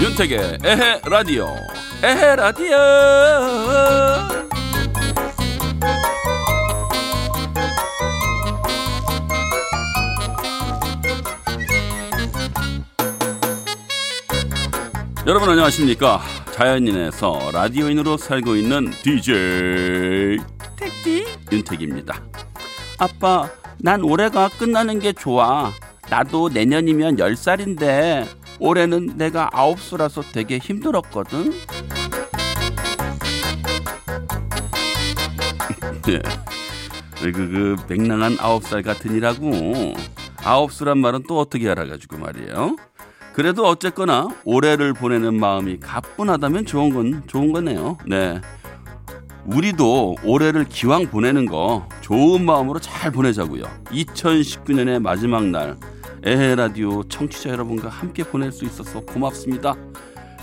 윤택의 에헤 라디오. 에헤 라디오 여러분 안녕하십니까? 자연인에서 라디오인으로 살고 있는 DJ 택디? 윤택입니다. 아빠 난 올해가 끝나는 게 좋아. 나도 내년이면 10살인데 올해는 내가 9수라서 되게 힘들었거든. 예. 그, 그 맹랑한 9살 같으니라고. 9수란 말은 또 어떻게 알아가지고 말이에요 그래도 어쨌거나 올해를 보내는 마음이 가뿐하다면 좋은 건 좋은 거네요. 네. 우리도 올해를 기왕 보내는 거 좋은 마음으로 잘 보내자고요. 2019년의 마지막 날 에헤 라디오 청취자 여러분과 함께 보낼 수 있어서 고맙습니다.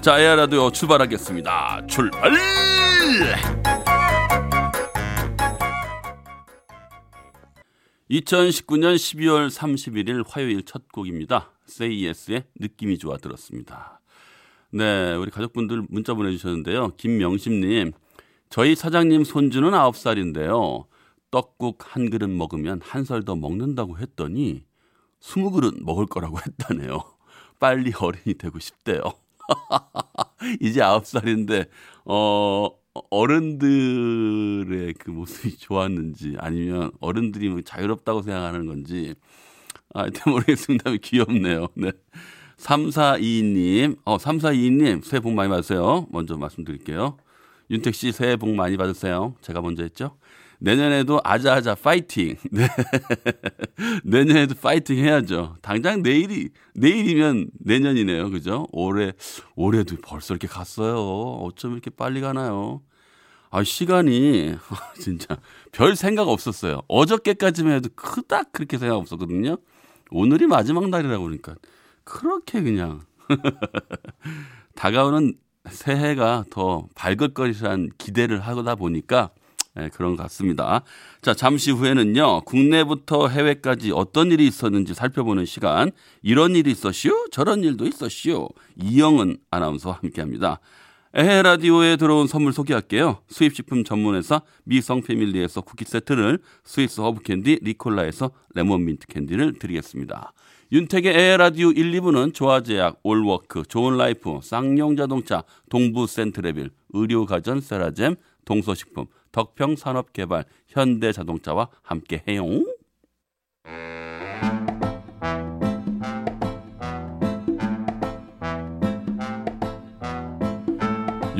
자, 에헤 라디오 출발하겠습니다. 출발! 2019년 12월 31일 화요일 첫 곡입니다. 세이예스의 느낌이 좋아 들었습니다. 네, 우리 가족분들 문자 보내주셨는데요. 김명심님, 저희 사장님 손주는 9살인데요. 떡국 한 그릇 먹으면 한 살 더 먹는다고 했더니 20그릇 먹을 거라고 했다네요. 빨리 어른이 되고 싶대요. 이제 9살인데, 어, 어른들의 그 모습이 좋았는지 아니면 어른들이 뭐 자유롭다고 생각하는 건지 하여튼 모르겠습니다. 귀엽네요. 네. 3422님, 어, 3422님, 새해 복 많이 받으세요. 먼저 말씀드릴게요. 윤택 씨 새해 복 많이 받으세요. 제가 먼저 했죠. 내년에도 아자아자 파이팅. 네. 내년에도 파이팅 해야죠. 당장 내일이, 내일이면 내년이네요. 그죠? 올해, 올해도 벌써 이렇게 갔어요. 어쩜 이렇게 빨리 가나요? 아, 시간이, 진짜, 별 생각 없었어요. 어저께까지만 해도 그닥 그렇게 생각 없었거든요. 오늘이 마지막 날이라고 그러니까, 그렇게 그냥, 다가오는 새해가 더 밝을 것이란 기대를 하다 보니까, 네, 그런 것 같습니다. 자, 잠시 후에는요, 국내부터 해외까지 어떤 일이 있었는지 살펴보는 시간, 이런 일이 있었시오? 저런 일도 있었시오? 이영은 아나운서와 함께 합니다. 에헤 라디오에 들어온 선물 소개할게요. 수입식품 전문회사 미성 패밀리에서 쿠키 세트를 스위스 허브 캔디 리콜라에서 레몬 민트 캔디를 드리겠습니다. 윤택의 에헤 라디오 1, 2부는 조아제약, 올워크, 좋은 라이프, 쌍용자동차, 동부센트레빌, 의료가전 세라젬, 동서식품, 덕평산업개발, 현대자동차와 함께해요.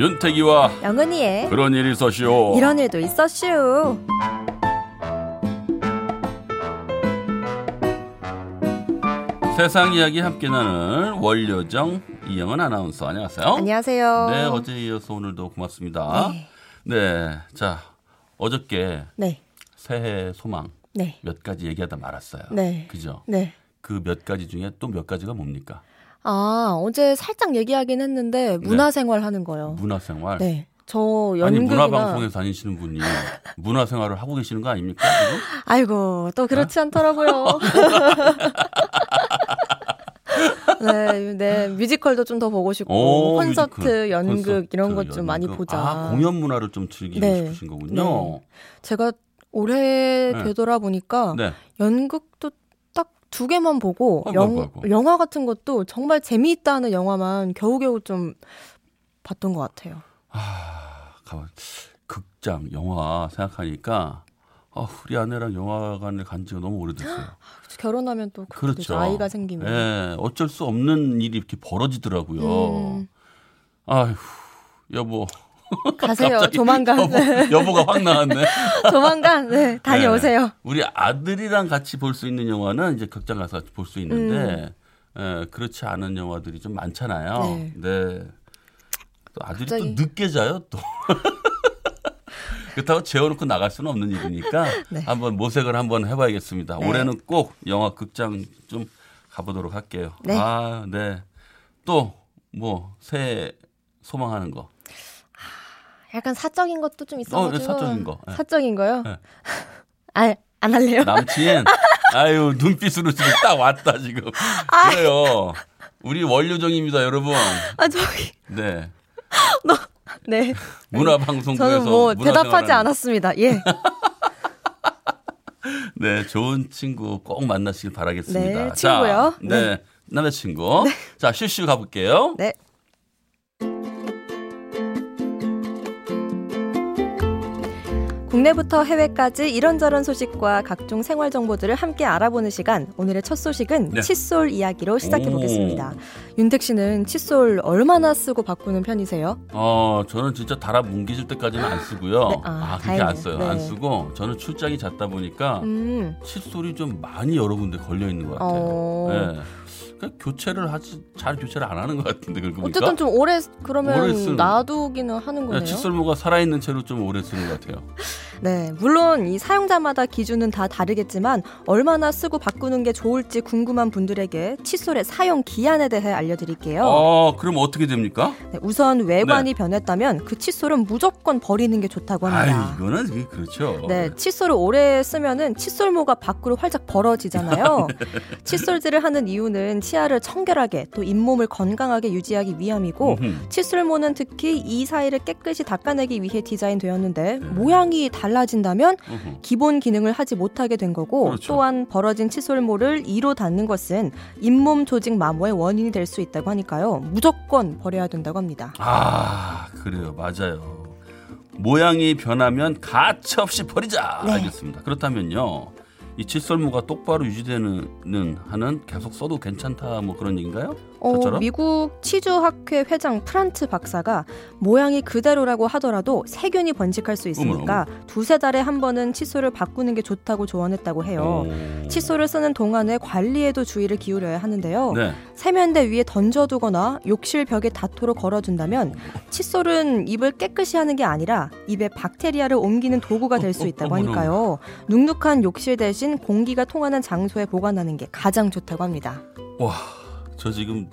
윤택이와 영은이의 그런 일이 있었시오. 이런 일도 있었슈. 세상 이야기 함께 나는 월요정 이영은 아나운서 안녕하세요. 안녕하세요. 네 어제 이어서 오늘도 고맙습니다. 네. 네, 자 어저께 네. 새해 소망 네. 몇 가지 얘기하다 말았어요. 네. 그죠? 네. 그 몇 가지 중에 또 몇 가지가 뭡니까? 아, 어제 살짝 얘기하긴 했는데 문화생활 하는 거요. 문화생활. 네. 저 아니 연극이나 문화방송에 다니시는 분이 문화생활을 하고 계시는 거 아닙니까? 지금? 아이고, 또 그렇지 않더라고요. 네, 네, 뮤지컬도 좀 더 보고 싶고 오, 콘서트, 뮤지컬, 연극 콘서트, 이런 것 좀 많이. 보자. 아, 공연 문화를 좀 즐기고 네. 싶으신 거군요. 네. 제가 올해 네. 되돌아보니까 네. 연극도 딱 두 개만 보고 아이고, 영, 아이고. 영화 같은 것도 정말 재미있다는 영화만 겨우겨우 좀 봤던 것 같아요. 아, 가만. 극장, 영화 생각하니까 아, 우리 아내랑 영화관을 간 지가 너무 오래됐어요. 결혼하면 또 그렇죠. 되죠. 아이가 생기면. 예, 어쩔 수 없는 일이 이렇게 벌어지더라고요. 음. 아휴, 여보. 가세요. 조만간. 여보, 여보 가 확 나왔네. 조만간 네, 다녀오세요. 네. 우리 아들이랑 같이 볼 수 있는 영화는 이제 극장 가서 볼 수 있는데 예, 그렇지 않은 영화들이 좀 많잖아요. 음. 네. 네. 또 아들이 갑자기. 또 늦게 자요 또. 그렇다고 재워놓고 나갈 수는 없는 일이니까 네. 한번 모색을 한번 해봐야겠습니다. 네. 올해는 꼭 영화 극장 좀 가보도록 할게요. 네. 아, 네. 또 뭐 새해 소망하는 거. 약간 사적인 것도 좀 있어가지고. 어, 네, 사적인 거. 네. 사적인 거요? 네. 아, 안 할래요? 남친. 아유, 눈빛으로 지금 딱 왔다, 지금. 그래요. 우리 원료정입니다, 여러분. 아, 저기. 네. 너, 네. 문화방송국에서. 저는 뭐 대답하지 않았습니다. 예. 네, 좋은 친구 꼭 만나시길 바라겠습니다. 네, 친구요. 자, 네, 남자친구. 자, 슈슈 가볼게요. 네. 국내부터 해외까지 이런저런 소식과 각종 생활 정보들을 함께 알아보는 시간. 오늘의 첫 소식은 네. 칫솔 이야기로 시작해 보겠습니다. 오. 윤택 씨는 칫솔 얼마나 쓰고 바꾸는 편이세요? 어, 저는 진짜 달아 뭉개질 때까지는 안 쓰고요. 네, 아, 아, 그렇게 안 다행이네요. 써요. 네. 안 쓰고 저는 출장이 잦다 보니까 음. 칫솔이 좀 많이 여러 군데 걸려 있는 것 같아요. 어. 네. 그러니까 교체를 하지 잘 교체를 안 하는 것 같은데 보니까 어쨌든 좀 오래 그러면 오래 쓰는- 놔두기는 하는 거네요. 네, 칫솔모가 살아있는 채로 좀 오래 쓰는 것 같아요. 네, 물론 이 사용자마다 기준은 다 다르겠지만 얼마나 쓰고 바꾸는 게 좋을지 궁금한 분들에게 칫솔의 사용 기한에 대해 알려드릴게요. 어, 그럼 어떻게 됩니까? 네, 우선 외관이 변했다면 그 칫솔은 무조건 버리는 게 좋다고 합니다. 이거는 그게 그렇죠. 네, 칫솔을 오래 쓰면은 칫솔모가 밖으로 활짝 벌어지잖아요. 칫솔질을 하는 이유는 치아를 청결하게 또 잇몸을 건강하게 유지하기 위함이고. 칫솔모는 특히 이 사이를 깨끗이 닦아내기 위해 디자인되었는데 네. 모양이 달라진다면 음흠. 기본 기능을 하지 못하게 된 거고 그렇죠. 또한 벌어진 칫솔모를 이로 닿는 것은 잇몸 조직 마모의 원인이 될 수 있다고 하니까요. 무조건 버려야 된다고 합니다. 아, 그래요. 맞아요. 모양이 변하면 가차 없이 버리자. 네. 알겠습니다. 그렇다면요. 이 칫솔모가 똑바로 유지되는 한은 계속 써도 괜찮다 뭐 그런 얘기인가요? 어? 미국 치주학회 회장 프란트 박사가 모양이 그대로라고 하더라도 세균이 번식할 수 있으니까 두세 달에 한 번은 칫솔을 바꾸는 게 좋다고 조언했다고 해요. 오. 칫솔을 쓰는 동안에 관리에도 주의를 기울여야 하는데요. 네. 세면대 위에 던져두거나 욕실 벽에 닿도록 걸어둔다면 칫솔은 입을 깨끗이 하는 게 아니라 입에 박테리아를 옮기는 도구가 될 수 있다고 어머나. 하니까요. 눅눅한 욕실 대신 공기가 통하는 장소에 보관하는 게 가장 좋다고 합니다. 와, 저 지금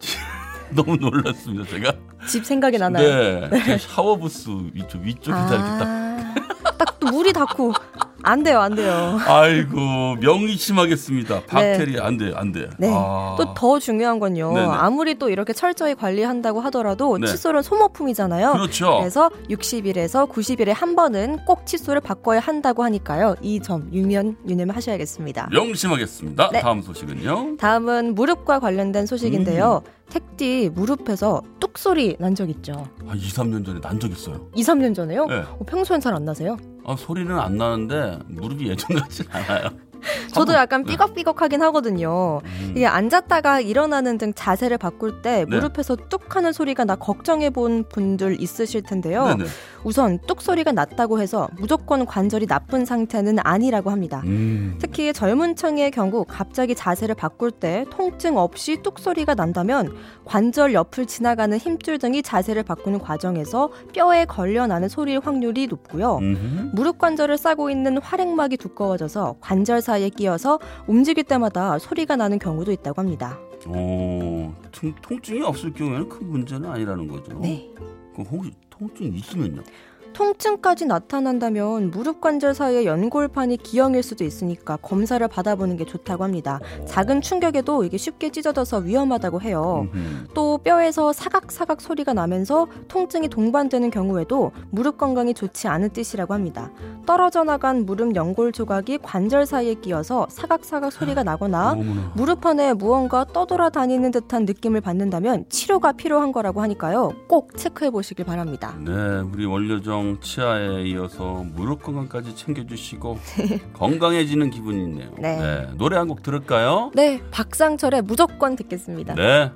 너무 놀랐습니다. 제가. 집 생각이 나나요? 네. 제 샤워 부스 위쪽 위쪽에다 이렇게 딱. 아, 딱또 물이 닿고 안 돼요, 안 돼요. 아이고 명의심하겠습니다. 박테리아 안 돼, 안 돼. 네. 아. 또더 중요한 건요. 네네. 아무리 또 이렇게 철저히 관리한다고 하더라도 네. 칫솔은 소모품이잖아요. 그렇죠. 그래서 60일에서 90일에 한 번은 꼭 칫솔을 바꿔야 한다고 하니까요. 이 점 유념 유념하셔야겠습니다. 명심하겠습니다. 네. 다음 소식은요. 다음은 무릎과 관련된 소식인데요. 음. 택디 무릎에서 뚝 소리 난 적 있죠. 한 2, 3년 전에 난 적 있어요. 2, 3년 전에요? 네. 어, 평소엔 잘 안 나세요? 아, 소리는 안 나는데 무릎이 예전 같진 않아요. 저도 약간 삐걱삐걱하긴 하거든요. 음. 이게 앉았다가 일어나는 등 자세를 바꿀 때 네. 무릎에서 뚝 하는 소리가 나 걱정해 본 분들 있으실 텐데요. 네네. 우선 뚝 소리가 났다고 해서 무조건 관절이 나쁜 상태는 아니라고 합니다. 음. 특히 젊은 층의 경우 갑자기 자세를 바꿀 때 통증 없이 뚝 소리가 난다면 관절 옆을 지나가는 힘줄 등이 자세를 바꾸는 과정에서 뼈에 걸려 나는 소리일 확률이 높고요. 음흠. 무릎 관절을 싸고 있는 활액막이 두꺼워져서 관절 사 이에 끼어서 움직일 때마다 소리가 나는 경우도 있다고 합니다. 오, 통, 통증이 없을 경우에는 큰 문제는 아니라는 거죠. 네. 그럼 혹시 통증이 있으면요? 통증까지 나타난다면 무릎 관절 사이의 연골판이 기형일 수도 있으니까 검사를 받아보는 게 좋다고 합니다. 작은 충격에도 이게 쉽게 찢어져서 위험하다고 해요. 음흠. 또 뼈에서 사각사각 소리가 나면서 통증이 동반되는 경우에도 무릎 건강이 좋지 않은 뜻이라고 합니다. 떨어져 나간 무릎 연골 조각이 관절 사이에 끼어서 사각사각 소리가 나거나 어머나. 무릎 안에 무언가 떠돌아 다니는 듯한 느낌을 받는다면 치료가 필요한 거라고 하니까요. 꼭 체크해 보시길 바랍니다. 네, 우리 원료정 치아에 이어서 무릎 건강까지 챙겨주시고 건강해지는 기분이 있네요. 네. 노래 한 곡 들을까요? 네, 박상철의 무조건 듣겠습니다. 네.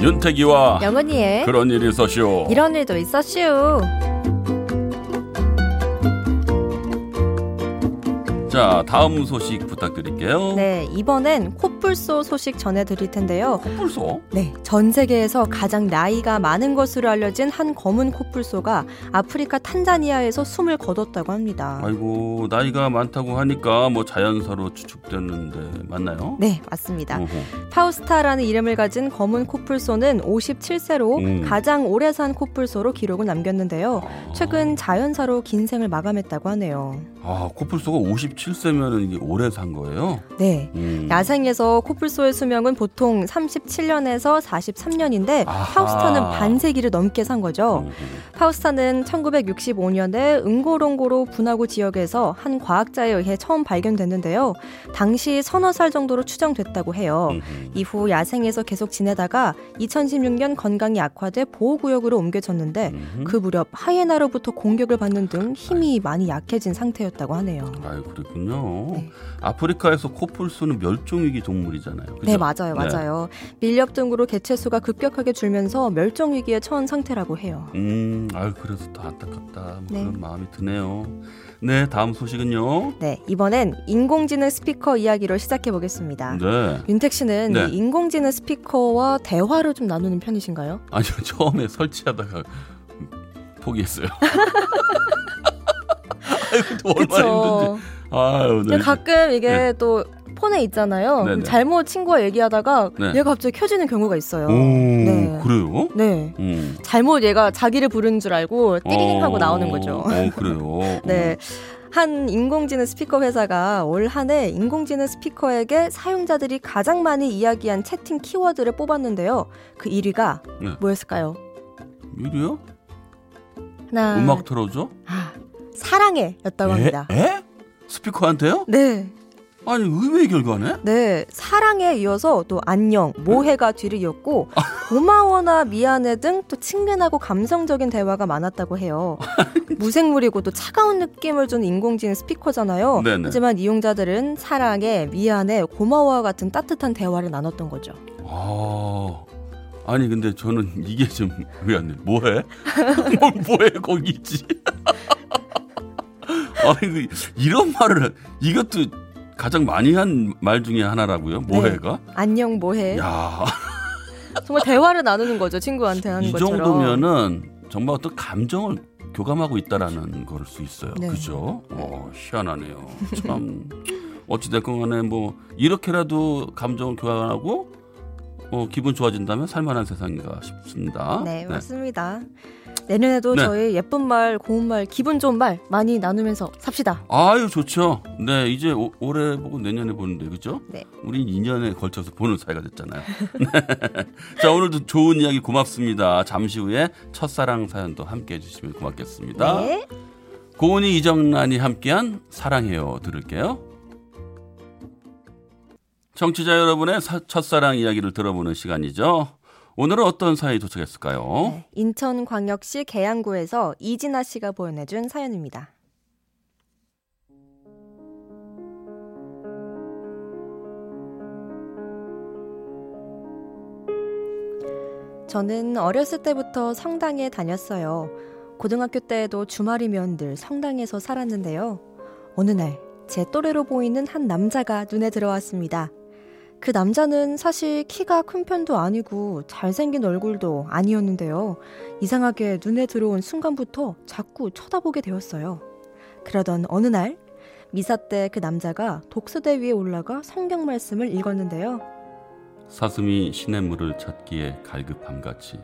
윤태기와 영은이의 그런 일이 있었쇼. 이런 일도 있었슈. 자, 다음 소식 부탁드릴게요. 네, 이번엔 코 뿔소 소식 전해드릴 텐데요. 코뿔소? 네, 전 세계에서 가장 나이가 많은 것으로 알려진 한 검은 코뿔소가 아프리카 탄자니아에서 숨을 거뒀다고 합니다. 아이고, 나이가 많다고 하니까 뭐 자연사로 추측됐는데 맞나요? 네, 맞습니다. 어허. 파우스타라는 이름을 가진 검은 코뿔소는 57세로 음. 가장 오래 산 코뿔소로 기록을 남겼는데요. 아. 최근 자연사로 긴 생을 마감했다고 하네요. 아, 코뿔소가 57세면 이게 오래 산 거예요? 네. 음. 야생에서 코뿔소의 수명은 보통 37년에서 43년인데 아하. 파우스타는 반세기를 넘게 산 거죠. 음. 파우스타는 1965년에 응고롱고로 분화구 지역에서 한 과학자에 의해 처음 발견됐는데요. 당시 서너 살 정도로 추정됐다고 해요. 음. 이후 야생에서 계속 지내다가 2016년 건강이 악화돼 보호구역으로 옮겨졌는데 음. 그 무렵 하이에나로부터 공격을 받는 등 힘이 많이 약해진 상태였다고 하네요. 아유, 그랬군요. 네. 아프리카에서 코뿔소는 멸종위기 동물 이잖아요. 그죠? 네, 맞아요, 네. 맞아요. 밀렵 등으로 개체수가 급격하게 줄면서 멸종 위기에 처한 상태라고 해요. 음, 아유, 그래서 더 안타깝다. 뭐 네. 그런 마음이 드네요. 네, 다음 소식은요. 네, 이번엔 인공지능 스피커 이야기로 시작해 보겠습니다. 네. 윤택 씨는 네. 이 인공지능 스피커와 대화를 좀 나누는 편이신가요? 아니요, 처음에 설치하다가 포기했어요. 아이고, 또 얼마나 힘든지. 아유, 네. 가끔 이게 네. 또 폰에 있잖아요. 네네. 잘못 친구와 얘기하다가 네. 얘가 갑자기 켜지는 경우가 있어요. 오, 네. 그래요? 네. 음. 잘못 얘가 자기를 부르는 줄 알고 띠리링 하고 어, 나오는 거죠. 어, 그래요. 네. 한 인공지능 스피커 회사가 올 한 해 인공지능 스피커에게 사용자들이 가장 많이 이야기한 채팅 키워드를 뽑았는데요. 그 1위가 네. 뭐였을까요? 이리요? 하나, 음악 틀어줘? 아, 사랑해였다고 합니다. 에? 에? 스피커한테요? 네, 아니 의외의 결과네? 네, 사랑에 이어서 또 안녕, 뭐해가 뒤를 이었고 고마워나 미안해 등 또 친근하고 감성적인 대화가 많았다고 해요. 무생물이고 또 차가운 느낌을 주는 인공지능 스피커잖아요. 네네. 하지만 이용자들은 사랑해, 미안해, 고마워와 같은 따뜻한 대화를 나눴던 거죠. 아 아니 근데 저는 이게 좀 왜 안 돼? 뭐해? 뭘 뭐해 거기 있지? 아니 그 이런 말을 이것도 가장 많이 한 말 중에 하나라고요? 뭐해가? 안녕, 뭐해? 야, 정말 대화를 나누는 거죠, 친구한테 하는 이 것처럼. 정도면은 정말 어떤 감정을 교감하고 있다라는 걸 수 있어요. 네. 그죠? 어, 희한하네요. 참 어찌 됐건 간에 뭐 이렇게라도 감정을 교감하고 어, 기분 좋아진다면 살만한 세상인가 싶습니다. 네, 맞습니다. 내년에도 네. 저희 예쁜 말, 고운 말, 기분 좋은 말 많이 나누면서 삽시다. 아유 좋죠. 네 이제 오- 올해 보고 내년에 보는데 그죠? 네. 우린 2년에 걸쳐서 보는 사이가 됐잖아요. 네. 자 오늘도 좋은 이야기 고맙습니다. 잠시 후에 첫사랑 사연도 함께 해 주시면 고맙겠습니다. 네. 고은이 이정란이 함께한 사랑해요 들을게요. 청취자 여러분의 사- 첫사랑 이야기를 들어보는 시간이죠. 오늘은 어떤 사연이 도착했을까요? 네, 인천광역시 계양구에서 이진아 씨가 보내준 사연입니다. 저는 어렸을 때부터 성당에 다녔어요. 고등학교 때에도 주말이면 늘 성당에서 살았는데요. 어느 날 제 또래로 보이는 한 남자가 눈에 들어왔습니다. 그 남자는 사실 키가 큰 편도 아니고 잘생긴 얼굴도 아니었는데요. 이상하게 눈에 들어온 순간부터 자꾸 쳐다보게 되었어요. 그러던 어느 날 미사 때 그 남자가 독서대 위에 올라가 성경 말씀을 읽었는데요. 사슴이 시냇물을 찾기에 갈급함같이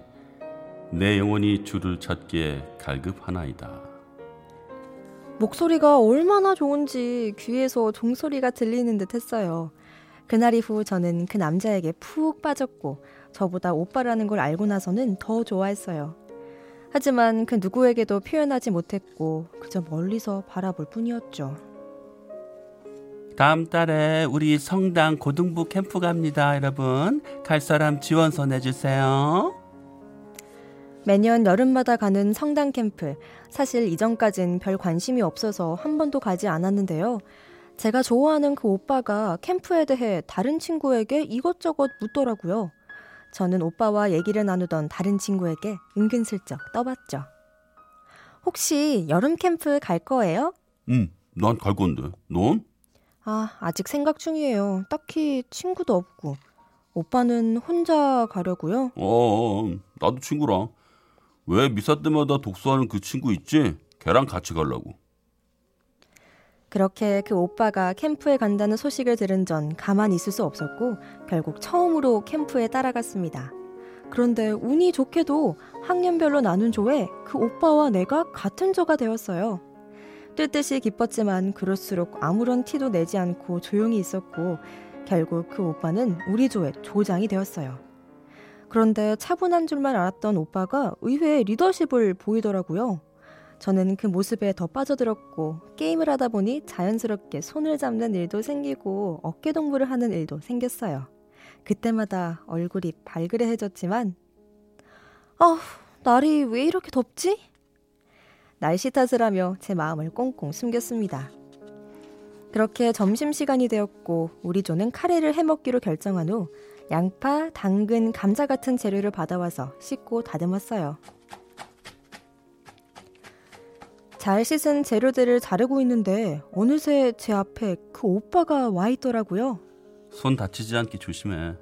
내 영혼이 주를 찾기에 갈급하나이다. 목소리가 얼마나 좋은지 귀에서 종소리가 들리는 듯 했어요. 그날 이후 저는 그 남자에게 푹 빠졌고 저보다 오빠라는 걸 알고 나서는 더 좋아했어요. 하지만 그 누구에게도 표현하지 못했고 그저 멀리서 바라볼 뿐이었죠. 다음 달에 우리 성당 고등부 캠프 갑니다, 여러분. 갈 사람 지원서 내주세요. 매년 여름마다 가는 성당 캠프. 사실 이전까진 별 관심이 없어서 한 번도 가지 않았는데요. 제가 좋아하는 그 오빠가 캠프에 대해 다른 친구에게 이것저것 묻더라고요. 저는 오빠와 얘기를 나누던 다른 친구에게 은근슬쩍 떠봤죠. 혹시 여름 캠프 갈 거예요? 응, 난 갈 건데. 넌? 아, 아직 생각 중이에요. 딱히 친구도 없고. 오빠는 혼자 가려고요? 어, 나도 친구랑. 왜 미사 때마다 독서하는 그 친구 있지? 걔랑 같이 가려고. 그렇게 그 오빠가 캠프에 간다는 소식을 들은 전 가만히 있을 수 없었고 결국 처음으로 캠프에 따라갔습니다. 그런데 운이 좋게도 학년별로 나눈 조에 그 오빠와 내가 같은 조가 되었어요. 뜰 듯이 기뻤지만 그럴수록 아무런 티도 내지 않고 조용히 있었고 결국 그 오빠는 우리 조의 조장이 되었어요. 그런데 차분한 줄만 알았던 오빠가 의외의 리더십을 보이더라고요. 저는 그 모습에 더 빠져들었고 게임을 하다 보니 자연스럽게 손을 잡는 일도 생기고 어깨 동무를 하는 일도 생겼어요. 그때마다 얼굴이 발그레해졌지만 아, 날이 왜 이렇게 덥지? 날씨 탓을 하며 제 마음을 꽁꽁 숨겼습니다. 그렇게 점심시간이 되었고 우리 조는 카레를 해먹기로 결정한 후 양파, 당근, 감자 같은 재료를 받아와서 씻고 다듬었어요. 잘 씻은 재료들을 자르고 있는데 어느새 제 앞에 그 오빠가 와 있더라고요. 손 다치지 않게 조심해.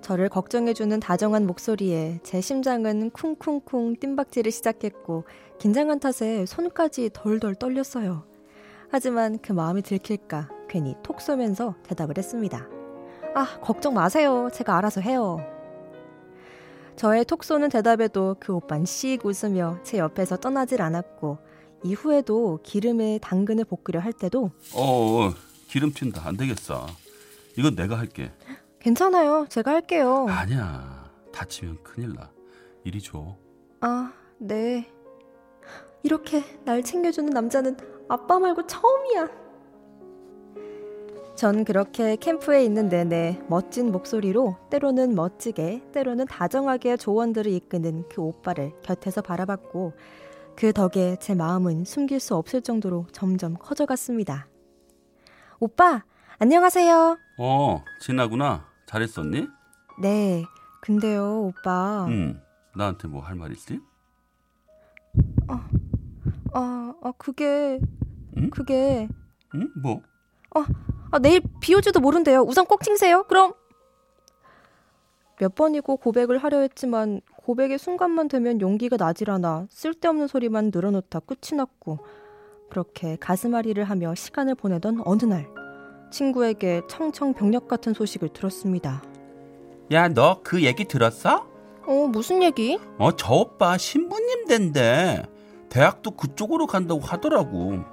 저를 걱정해주는 다정한 목소리에 제 심장은 쿵쿵쿵 뜀박질을 시작했고 긴장한 탓에 손까지 덜덜 떨렸어요. 하지만 그 마음이 들킬까 괜히 톡 쏘면서 대답을 했습니다. 아, 걱정 마세요. 제가 알아서 해요. 저의 톡 쏘는 대답에도 그 오빤 씩 웃으며 제 옆에서 떠나질 않았고 이후에도 기름에 당근을 볶으려 할 때도 어, 어 기름 튄다. 안 되겠어. 이건 내가 할게. 괜찮아요. 제가 할게요. 아니야. 다치면 큰일 나. 이리 줘. 아, 네. 이렇게 날 챙겨주는 남자는 아빠 말고 처음이야. 전 그렇게 캠프에 있는 내내 멋진 목소리로 때로는 멋지게, 때로는 다정하게 조언들을 이끄는 그 오빠를 곁에서 바라봤고 그 덕에 제 마음은 숨길 수 없을 정도로 점점 커져갔습니다. 오빠, 안녕하세요. 어, 진아구나. 잘했었니? 네. 근데요, 오빠. 응. 나한테 뭐 할 말 있지? 아, 아, 아, 그게, 응? 그게, 응? 뭐? 아, 아, 내일 비 올지도 모른대요. 우산 꼭 챙세요. 그럼. 몇 번이고 고백을 하려 했지만 고백의 순간만 되면 용기가 나질 않아 쓸데없는 소리만 늘어놓다 끝이 났고 그렇게 가슴앓이를 하며 시간을 보내던 어느 날 친구에게 청청병력 같은 소식을 들었습니다. 야, 너 그 얘기 들었어? 어, 무슨 얘기? 어, 저 오빠 신부님 된대. 대학도 그쪽으로 간다고 하더라고.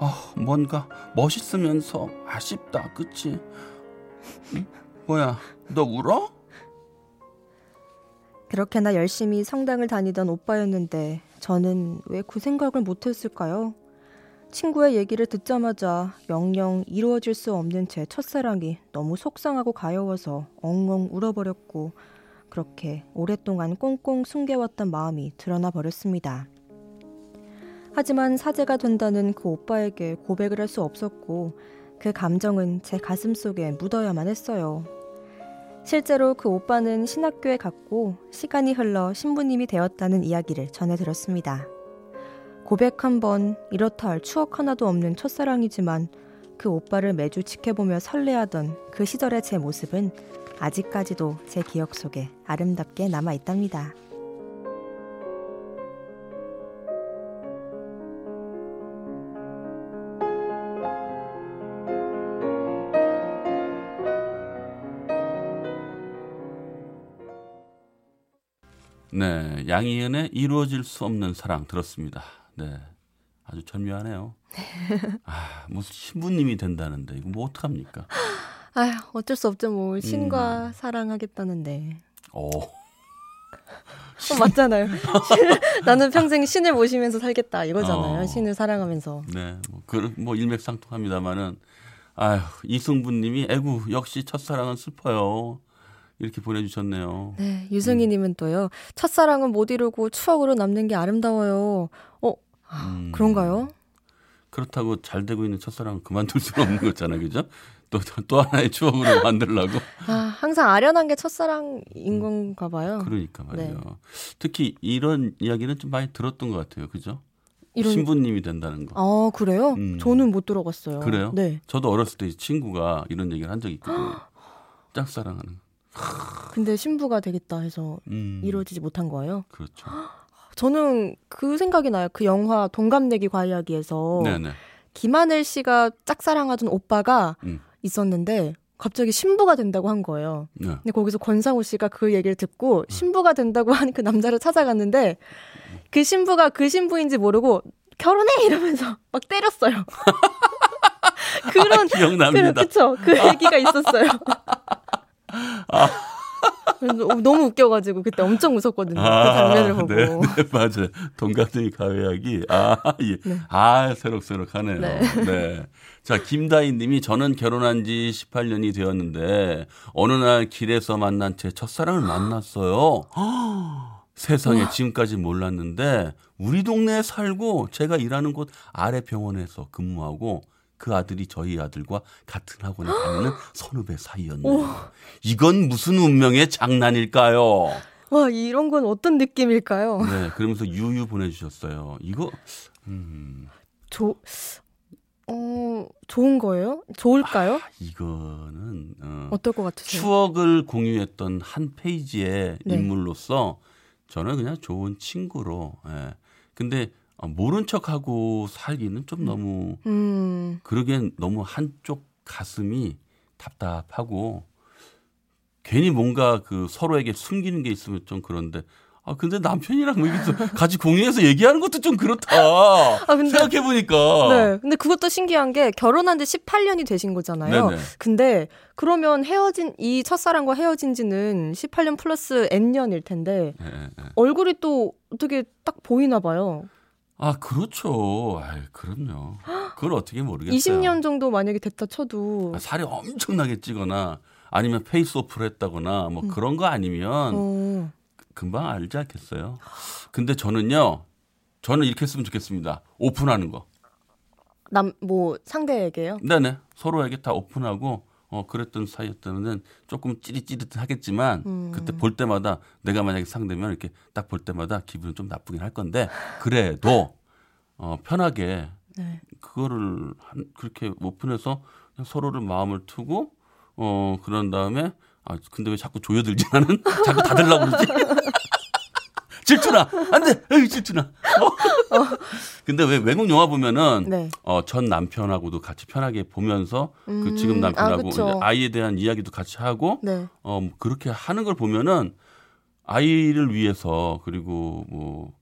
아, 뭔가 멋있으면서 아쉽다, 그치? 응? 뭐야, 너 울어? 그렇게나 열심히 성당을 다니던 오빠였는데 저는 왜 그 생각을 못했을까요? 친구의 얘기를 듣자마자 영영 이루어질 수 없는 제 첫사랑이 너무 속상하고 가여워서 엉엉 울어버렸고 그렇게 오랫동안 꽁꽁 숨겨왔던 마음이 드러나 버렸습니다. 하지만 사제가 된다는 그 오빠에게 고백을 할 수 없었고 그 감정은 제 가슴 속에 묻어야만 했어요. 실제로 그 오빠는 신학교에 갔고 시간이 흘러 신부님이 되었다는 이야기를 전해 들었습니다. 고백 한 번, 이렇다 할 추억 하나도 없는 첫사랑이지만 그 오빠를 매주 지켜보며 설레하던 그 시절의 제 모습은 아직까지도 제 기억 속에 아름답게 남아 있답니다. 네, 양희은의 이루어질 수 없는 사랑 들었습니다. 네, 아주 절묘하네요. 아, 무슨 신부님이 된다는데 이거 뭐 어떡합니까? 아휴, 어쩔 수 없죠. 뭐 신과 사랑하겠다는데. 오, 어, 맞잖아요. 나는 평생 신을 모시면서 살겠다 이거잖아요. 어. 신을 사랑하면서. 네, 뭐, 그, 뭐 일맥상통합니다만은 아휴 이승부님이 애구 역시 첫사랑은 슬퍼요. 이렇게 보내주셨네요. 네, 유승희님은 또요. 첫사랑은 못 이루고 추억으로 남는 게 아름다워요. 어, 아, 음. 그런가요? 그렇다고 잘 되고 있는 첫사랑은 그만둘 수는 없는 거잖아요, 그죠? 또, 또 하나의 추억으로 만들라고. 아, 항상 아련한 게 첫사랑인 건가 봐요. 그러니까 말이에요. 네. 특히 이런 이야기는 좀 많이 들었던 것 같아요, 그죠? 이런 신부님이 된다는 거. 아 그래요? 음. 저는 못 들어봤어요. 그래요? 네. 저도 어렸을 때 친구가 이런 얘기를 한 적이 있거든요. 짝사랑하는. 근데 신부가 되겠다 해서 음, 이루어지지 못한 거예요. 그렇죠. 저는 그 생각이 나요. 그 영화 동갑내기 과이야기에서 네네. 김하늘 씨가 짝사랑하던 오빠가 음. 있었는데 갑자기 신부가 된다고 한 거예요. 네. 근데 거기서 권상우 씨가 그 얘기를 듣고 신부가 된다고 하는 그 남자를 찾아갔는데 그 신부가 그 신부인지 모르고 결혼해 이러면서 막 때렸어요. 그런 기억납니다. 그, 그쵸 그 얘기가 있었어요. 그래서 너무 웃겨가지고 그때 엄청 웃었거든요. 그 장면을 보고. 네, 네, 맞아요. 동갑내기 가요약이 아, 예. 네. 아, 새록새록하네요. 네. 네. 자, 김다희 님이 저는 결혼한 지 18년이 되었는데 어느 날 길에서 만난 제 첫사랑을 만났어요. 세상에 지금까지 몰랐는데 우리 동네에 살고 제가 일하는 곳 아래 병원에서 근무하고 그 아들이 저희 아들과 같은 학원에 다니는 선후배 사이였네요. 이건 무슨 운명의 장난일까요? 와 이런 건 어떤 느낌일까요? 네, 그러면서 유유 보내주셨어요. 이거 음, 조, 어, 좋은 거예요? 좋을까요? 이거는 어, 어떨 것 같으세요? 추억을 공유했던 한 페이지의 네. 인물로서 저는 그냥 좋은 친구로. 예. 근데 어, 모른 척하고 살기는 좀 너무 음, 그러기엔 너무 한쪽 가슴이 답답하고 괜히 뭔가 그 서로에게 숨기는 게 있으면 좀 그런데 아 근데 남편이랑 뭐 같이 공유해서 얘기하는 것도 좀 그렇다. 아, 근데- 생각해 보니까. 네. 근데 그것도 신기한 게 결혼한 지 18년이 되신 거잖아요. 네네. 근데 그러면 헤어진 이 첫사랑과 헤어진 지는 18년 플러스 N년일 텐데 예, 예, 예. 얼굴이 또 어떻게 딱 보이나 봐요. 아 그렇죠. 아 그럼요. 그걸 어떻게 모르겠어요. 20년 정도 만약에 됐다 쳐도 아, 살이 엄청나게 찌거나 아니면 페이스오프를 했다거나 뭐 음. 그런 거 아니면 어, 금방 알지 않겠어요. 근데 저는요. 저는 이렇게 했으면 좋겠습니다. 오픈하는 거. 남 뭐 상대에게요? 네네. 서로에게 다 오픈하고 어 그랬던 사이였다면 조금 찌릿찌릿하겠지만 음. 그때 볼 때마다 내가 만약에 상대면 이렇게 딱 볼 때마다 기분은 좀 나쁘긴 할 건데 그래도 어 편하게 네. 그거를 한, 그렇게 오픈해서 서로를 마음을 트고 어 그런 다음에 아 근데 왜 자꾸 조여들지 나는 자꾸 닫으려고 그러지 질투나 안돼 에이 질투나 어. 근데 왜 외국 영화 보면은 네. 어, 전 남편하고도 같이 편하게 보면서 그 음, 지금 아, 남편하고. 이제 아이에 대한 이야기도 같이 하고 네. 어, 뭐 그렇게 하는 걸 보면은 아이를 위해서 그리고 뭐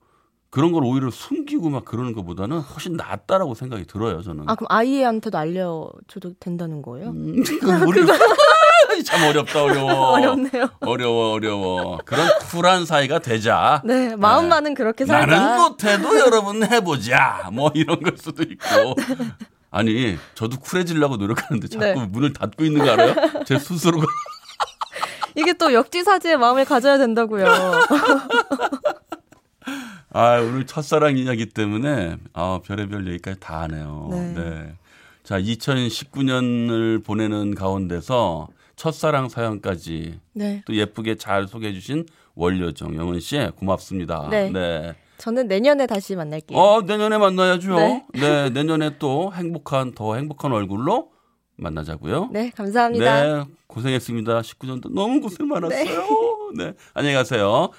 그런 걸 오히려 숨기고 막 그러는 것보다는 훨씬 낫다라고 생각이 들어요 저는. 아 그럼 아이한테도 알려줘도 된다는 거예요? 음, 그건 모르... 참 어렵다 어려워. 어렵네요. 어려워 어려워. 그런 쿨한 사이가 되자. 네, 마음만은 그렇게 살자. 나는 못해도 여러분 해보자. 뭐 이런 걸 수도 있고. 아니, 저도 쿨해지려고 노력하는데 자꾸 네. 문을 닫고 있는 거 알아요? 제 스스로가. 이게 또 역지사지의 마음을 가져야 된다고요. 아, 오늘 첫사랑 이야기 때문에 아, 별의별 얘기까지 다 하네요. 네. 네. 자, 2019년을 보내는 가운데서 첫사랑 사연까지 네. 또 예쁘게 잘 소개해 주신 원료정 영은 씨 고맙습니다. 네. 네. 저는 내년에 다시 만날게요. 어, 내년에 만나야죠. 네. 네. 내년에 또 행복한, 더 행복한 얼굴로 만나자고요. 네, 감사합니다. 네, 고생했습니다. 19년도 너무 고생 많았어요. 네. 안녕히 가세요.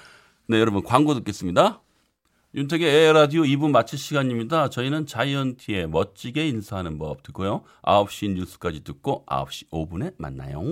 네, 여러분 광고 듣겠습니다. 윤택의 에어라디오 2부 마칠 시간입니다. 저희는 자이언티의 멋지게 인사하는 법 듣고요. 9시 뉴스까지 듣고 9시 5분에 만나요.